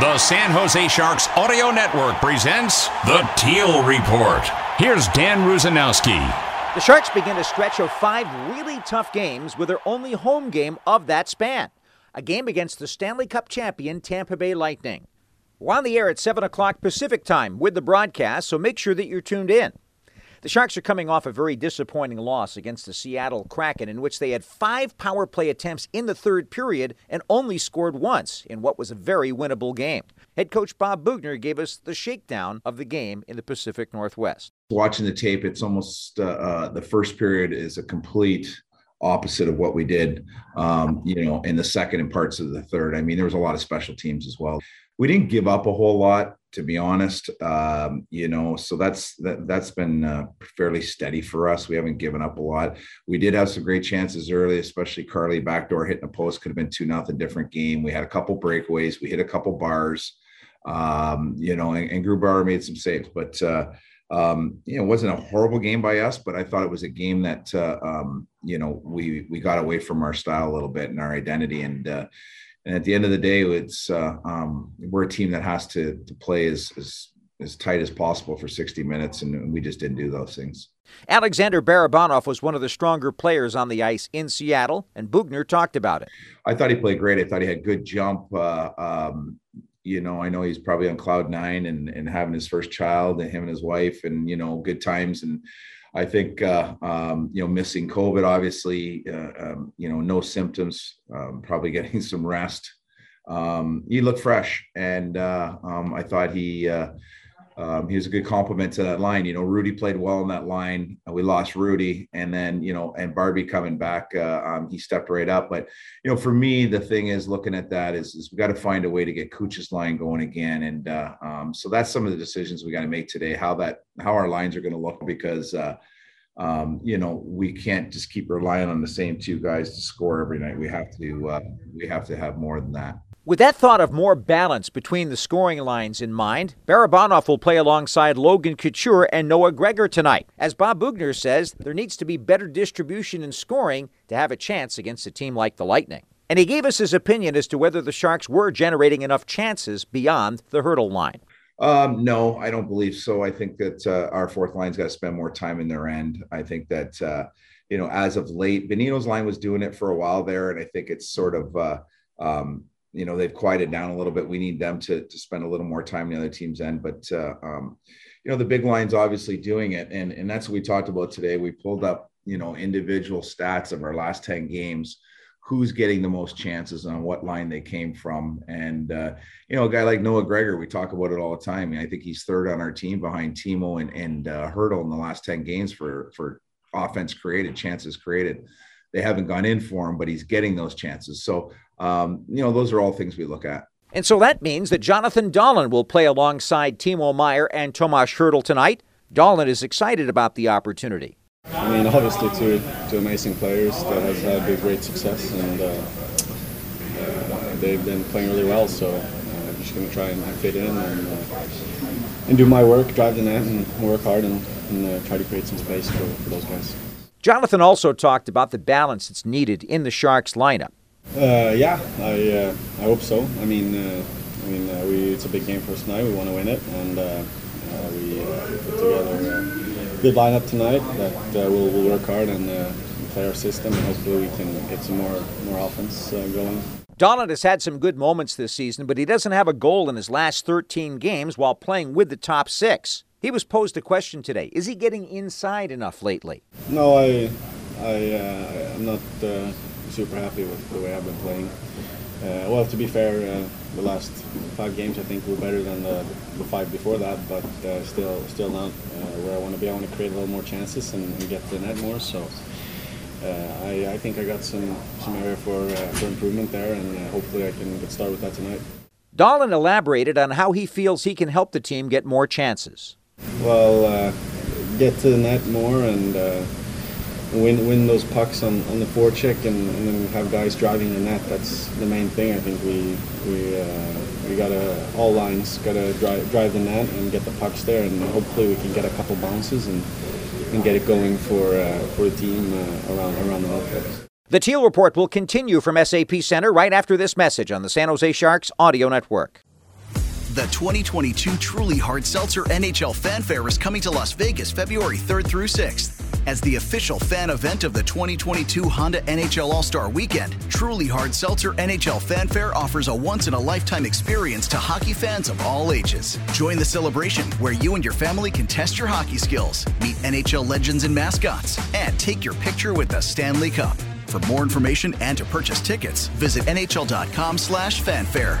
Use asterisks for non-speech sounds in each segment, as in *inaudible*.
The San Jose Sharks Audio Network presents the Teal Report. Here's Dan Rusanowsky. The Sharks begin a stretch of five really tough games with their only home game of that span a game against the Stanley Cup champion Tampa Bay Lightning. We're on the air at 7 o'clock Pacific time with the broadcast, so make sure that you're tuned in. The Sharks are coming off a very disappointing loss against the Seattle Kraken, in which they had five power play attempts in the third period and only scored once in what was a very winnable game. Head coach Bob Boughner gave us the shakedown of the game in the Pacific Northwest. Watching the tape, it's almost uh, uh, the first period is a complete opposite of what we did, um, you know, in the second and parts of the third. I mean, there was a lot of special teams as well. We didn't give up a whole lot to be honest. Um, you know, so that's that that's been uh, fairly steady for us. We haven't given up a lot. We did have some great chances early, especially Carly backdoor hitting a post could have been two nothing different game. We had a couple breakaways. We hit a couple bars. Um, you know, and, and Grubauer made some saves, but uh, um, you know, it wasn't a horrible game by us, but I thought it was a game that uh, um, you know we we got away from our style a little bit and our identity and. Uh, and at the end of the day, it's uh, um, we're a team that has to to play as, as as tight as possible for 60 minutes, and we just didn't do those things. Alexander Barabanov was one of the stronger players on the ice in Seattle, and Boughner talked about it. I thought he played great. I thought he had good jump. Uh, um, you know, I know he's probably on cloud nine and, and having his first child, and him and his wife, and you know, good times. And I think uh, um, you know missing COVID, obviously, uh, um, you know no symptoms, um, probably *laughs* getting some rest. Um, he looked fresh, and uh, um, I thought he uh, um, he was a good compliment to that line. You know, Rudy played well in that line. We lost Rudy, and then you know, and Barbie coming back, uh, um, he stepped right up. But you know, for me, the thing is looking at that is, is we got to find a way to get Cooch's line going again, and uh, um, so that's some of the decisions we got to make today. How that how our lines are going to look because. Uh, um, you know, we can't just keep relying on the same two guys to score every night. We have to, uh, we have to have more than that. With that thought of more balance between the scoring lines in mind, Barabanov will play alongside Logan Couture and Noah Gregor tonight. As Bob Boughner says, there needs to be better distribution in scoring to have a chance against a team like the Lightning. And he gave us his opinion as to whether the Sharks were generating enough chances beyond the hurdle line. Um, no, I don't believe so. I think that uh, our fourth line's got to spend more time in their end. I think that, uh, you know, as of late, Bonino's line was doing it for a while there. And I think it's sort of, uh, um, you know they've quieted down a little bit. We need them to to spend a little more time in the other team's end. But uh, um, you know the big line's obviously doing it, and and that's what we talked about today. We pulled up you know individual stats of our last ten games. Who's getting the most chances on what line they came from, and uh, you know a guy like Noah Gregor, we talk about it all the time. I think he's third on our team behind Timo and and uh, Hertl in the last ten games for for offense created, chances created they haven't gone in for him, but he's getting those chances. So, um, you know, those are all things we look at. And so that means that Jonathan Dahlen will play alongside Timo Meier and Tomas Hertl tonight. Dolan is excited about the opportunity. I mean, obviously, two, two amazing players that has had a great success, and uh, uh, they've been playing really well. So uh, I'm just going to try and fit in and, uh, and do my work, drive the net, and work hard, and, and uh, try to create some space for, for those guys. Jonathan also talked about the balance that's needed in the Sharks lineup. Uh, yeah, I uh, I hope so. I mean, uh, I mean, uh, we it's a big game for us tonight. We want to win it, and uh, uh, we put together a good lineup tonight that we'll, we'll, work hard and play our system, and hopefully we can get some more more offense going. Dahlen has had some good moments this season, but he doesn't have a goal in his last 13 games while playing with the top six. He was posed a question today. Is he getting inside enough lately? No, I, I, uh, I'm not uh, super happy with the way I've been playing. Uh, well, to be fair, uh, the last five games I think were better than the, the five before that, but uh, still, still not uh, where I want to be. I want to create a little more chances and, and get the net more. So, uh, I, I think I got some some area for uh, for improvement there, and uh, hopefully I can get started with that tonight. Dahlen elaborated on how he feels he can help the team get more chances. Well, uh, get to the net more and uh, win win those pucks on, on the forecheck and, and then have guys driving the net. That's the main thing. I think we we uh, we gotta all lines gotta drive drive the net and get the pucks there, and hopefully we can get a couple bounces and and get it going for uh, for the team uh, around around the net. The Teal Report will continue from SAP Center right after this message on the San Jose Sharks Audio Network. The 2022 Truly Hard Seltzer NHL Fanfare is coming to Las Vegas February 3rd through 6th. As the official fan event of the 2022 Honda NHL All Star Weekend, Truly Hard Seltzer NHL Fanfare offers a once in a lifetime experience to hockey fans of all ages. Join the celebration where you and your family can test your hockey skills, meet NHL legends and mascots, and take your picture with the Stanley Cup. For more information and to purchase tickets, visit nhl.com slash fanfare.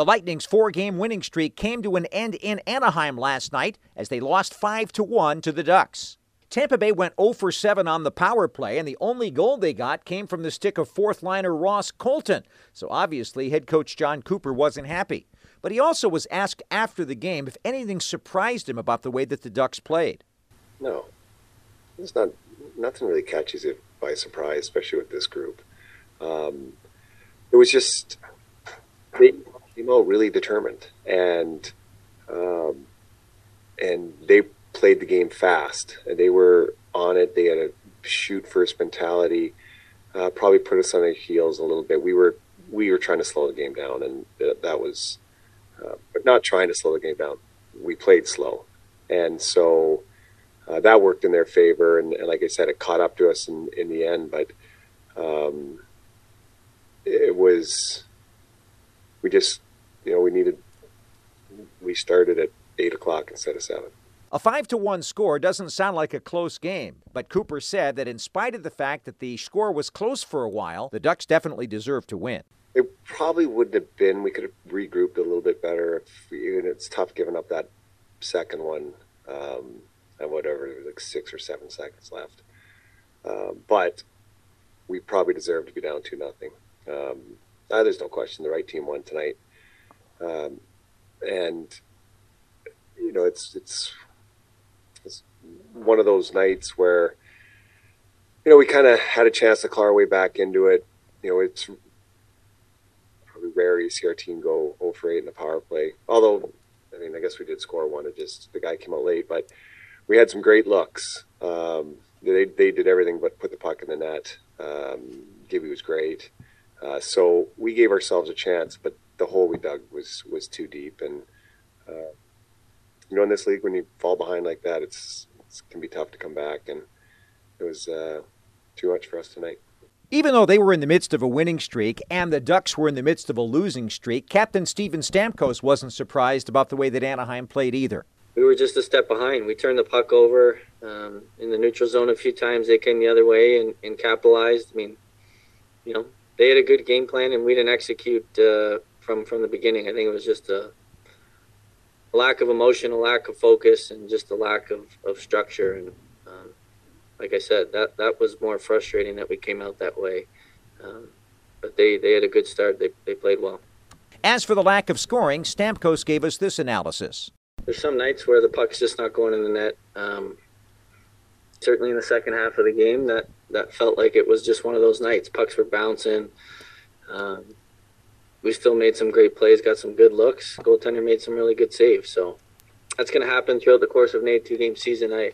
The Lightning's four-game winning streak came to an end in Anaheim last night as they lost 5 to 1 to the Ducks. Tampa Bay went 0 for 7 on the power play, and the only goal they got came from the stick of fourth liner Ross Colton. So obviously, head coach Jon Cooper wasn't happy. But he also was asked after the game if anything surprised him about the way that the Ducks played. No, it's not. Nothing really catches it by surprise, especially with this group. Um, it was just they out really determined, and um, and they played the game fast. And they were on it. They had a shoot first mentality. Uh, probably put us on our heels a little bit. We were we were trying to slow the game down, and that was, uh, but not trying to slow the game down. We played slow, and so uh, that worked in their favor. And, and, like I said, it caught up to us in, in the end. But um, it was we just you know we needed we started at eight o'clock instead of seven. A 5 to 1 score doesn't sound like a close game, but Cooper said that in spite of the fact that the score was close for a while, the Ducks definitely deserved to win. It probably wouldn't have been. We could have regrouped a little bit better. If and it's tough giving up that second one um, at whatever, there was like six or seven seconds left. Um, but we probably deserved to be down 2 nothing. Um, uh, there's no question the right team won tonight. Um, and, you know, it's, it's it's one of those nights where you know we kind of had a chance to claw our way back into it. You know, it's probably rare you see our team go 0 for 8 in the power play. Although, I mean, I guess we did score one. It just the guy came out late, but we had some great looks. Um, they they did everything but put the puck in the net. Um, Gibby was great, uh, so we gave ourselves a chance, but we dug was was too deep and. Uh, you know, in this league, when you fall behind like that, it's, it can be tough to come back, and it was uh, too much for us tonight. Even though they were in the midst of a winning streak and the Ducks were in the midst of a losing streak, Captain Steven Stamkos wasn't surprised about the way that Anaheim played either. We were just a step behind. We turned the puck over um, in the neutral zone a few times. They came the other way and, and, capitalized. I mean, you know, they had a good game plan, and we didn't execute uh, from from the beginning. I think it was just a a lack of emotion, a lack of focus, and just a lack of, of structure. And um, like I said, that that was more frustrating that we came out that way. Um, but they, they had a good start. They, they played well. As for the lack of scoring, Stamkos gave us this analysis. There's some nights where the puck's just not going in the net. Um, certainly in the second half of the game, that, that felt like it was just one of those nights. Pucks were bouncing. Um, we still made some great plays, got some good looks. Goaltender made some really good saves. So that's going to happen throughout the course of an 82 game season. I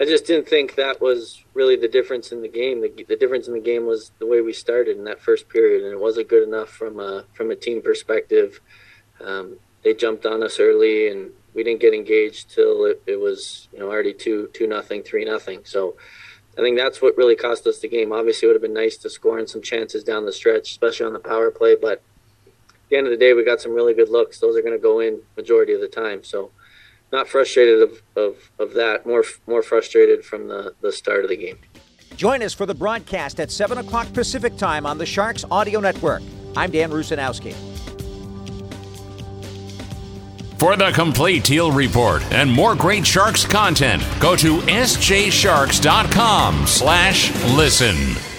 I just didn't think that was really the difference in the game. The, the difference in the game was the way we started in that first period, and it wasn't good enough from a from a team perspective. Um, they jumped on us early, and we didn't get engaged till it, it was you know already two two nothing, three nothing. So I think that's what really cost us the game. Obviously, it would have been nice to score in some chances down the stretch, especially on the power play. But at the end of the day, we got some really good looks. Those are going to go in majority of the time. So not frustrated of, of, of that. More more frustrated from the, the start of the game. Join us for the broadcast at 7 o'clock Pacific time on the Sharks Audio Network. I'm Dan Rusanowsky. For the complete Teal Report and more great Sharks content, go to sjsharks.com slash listen.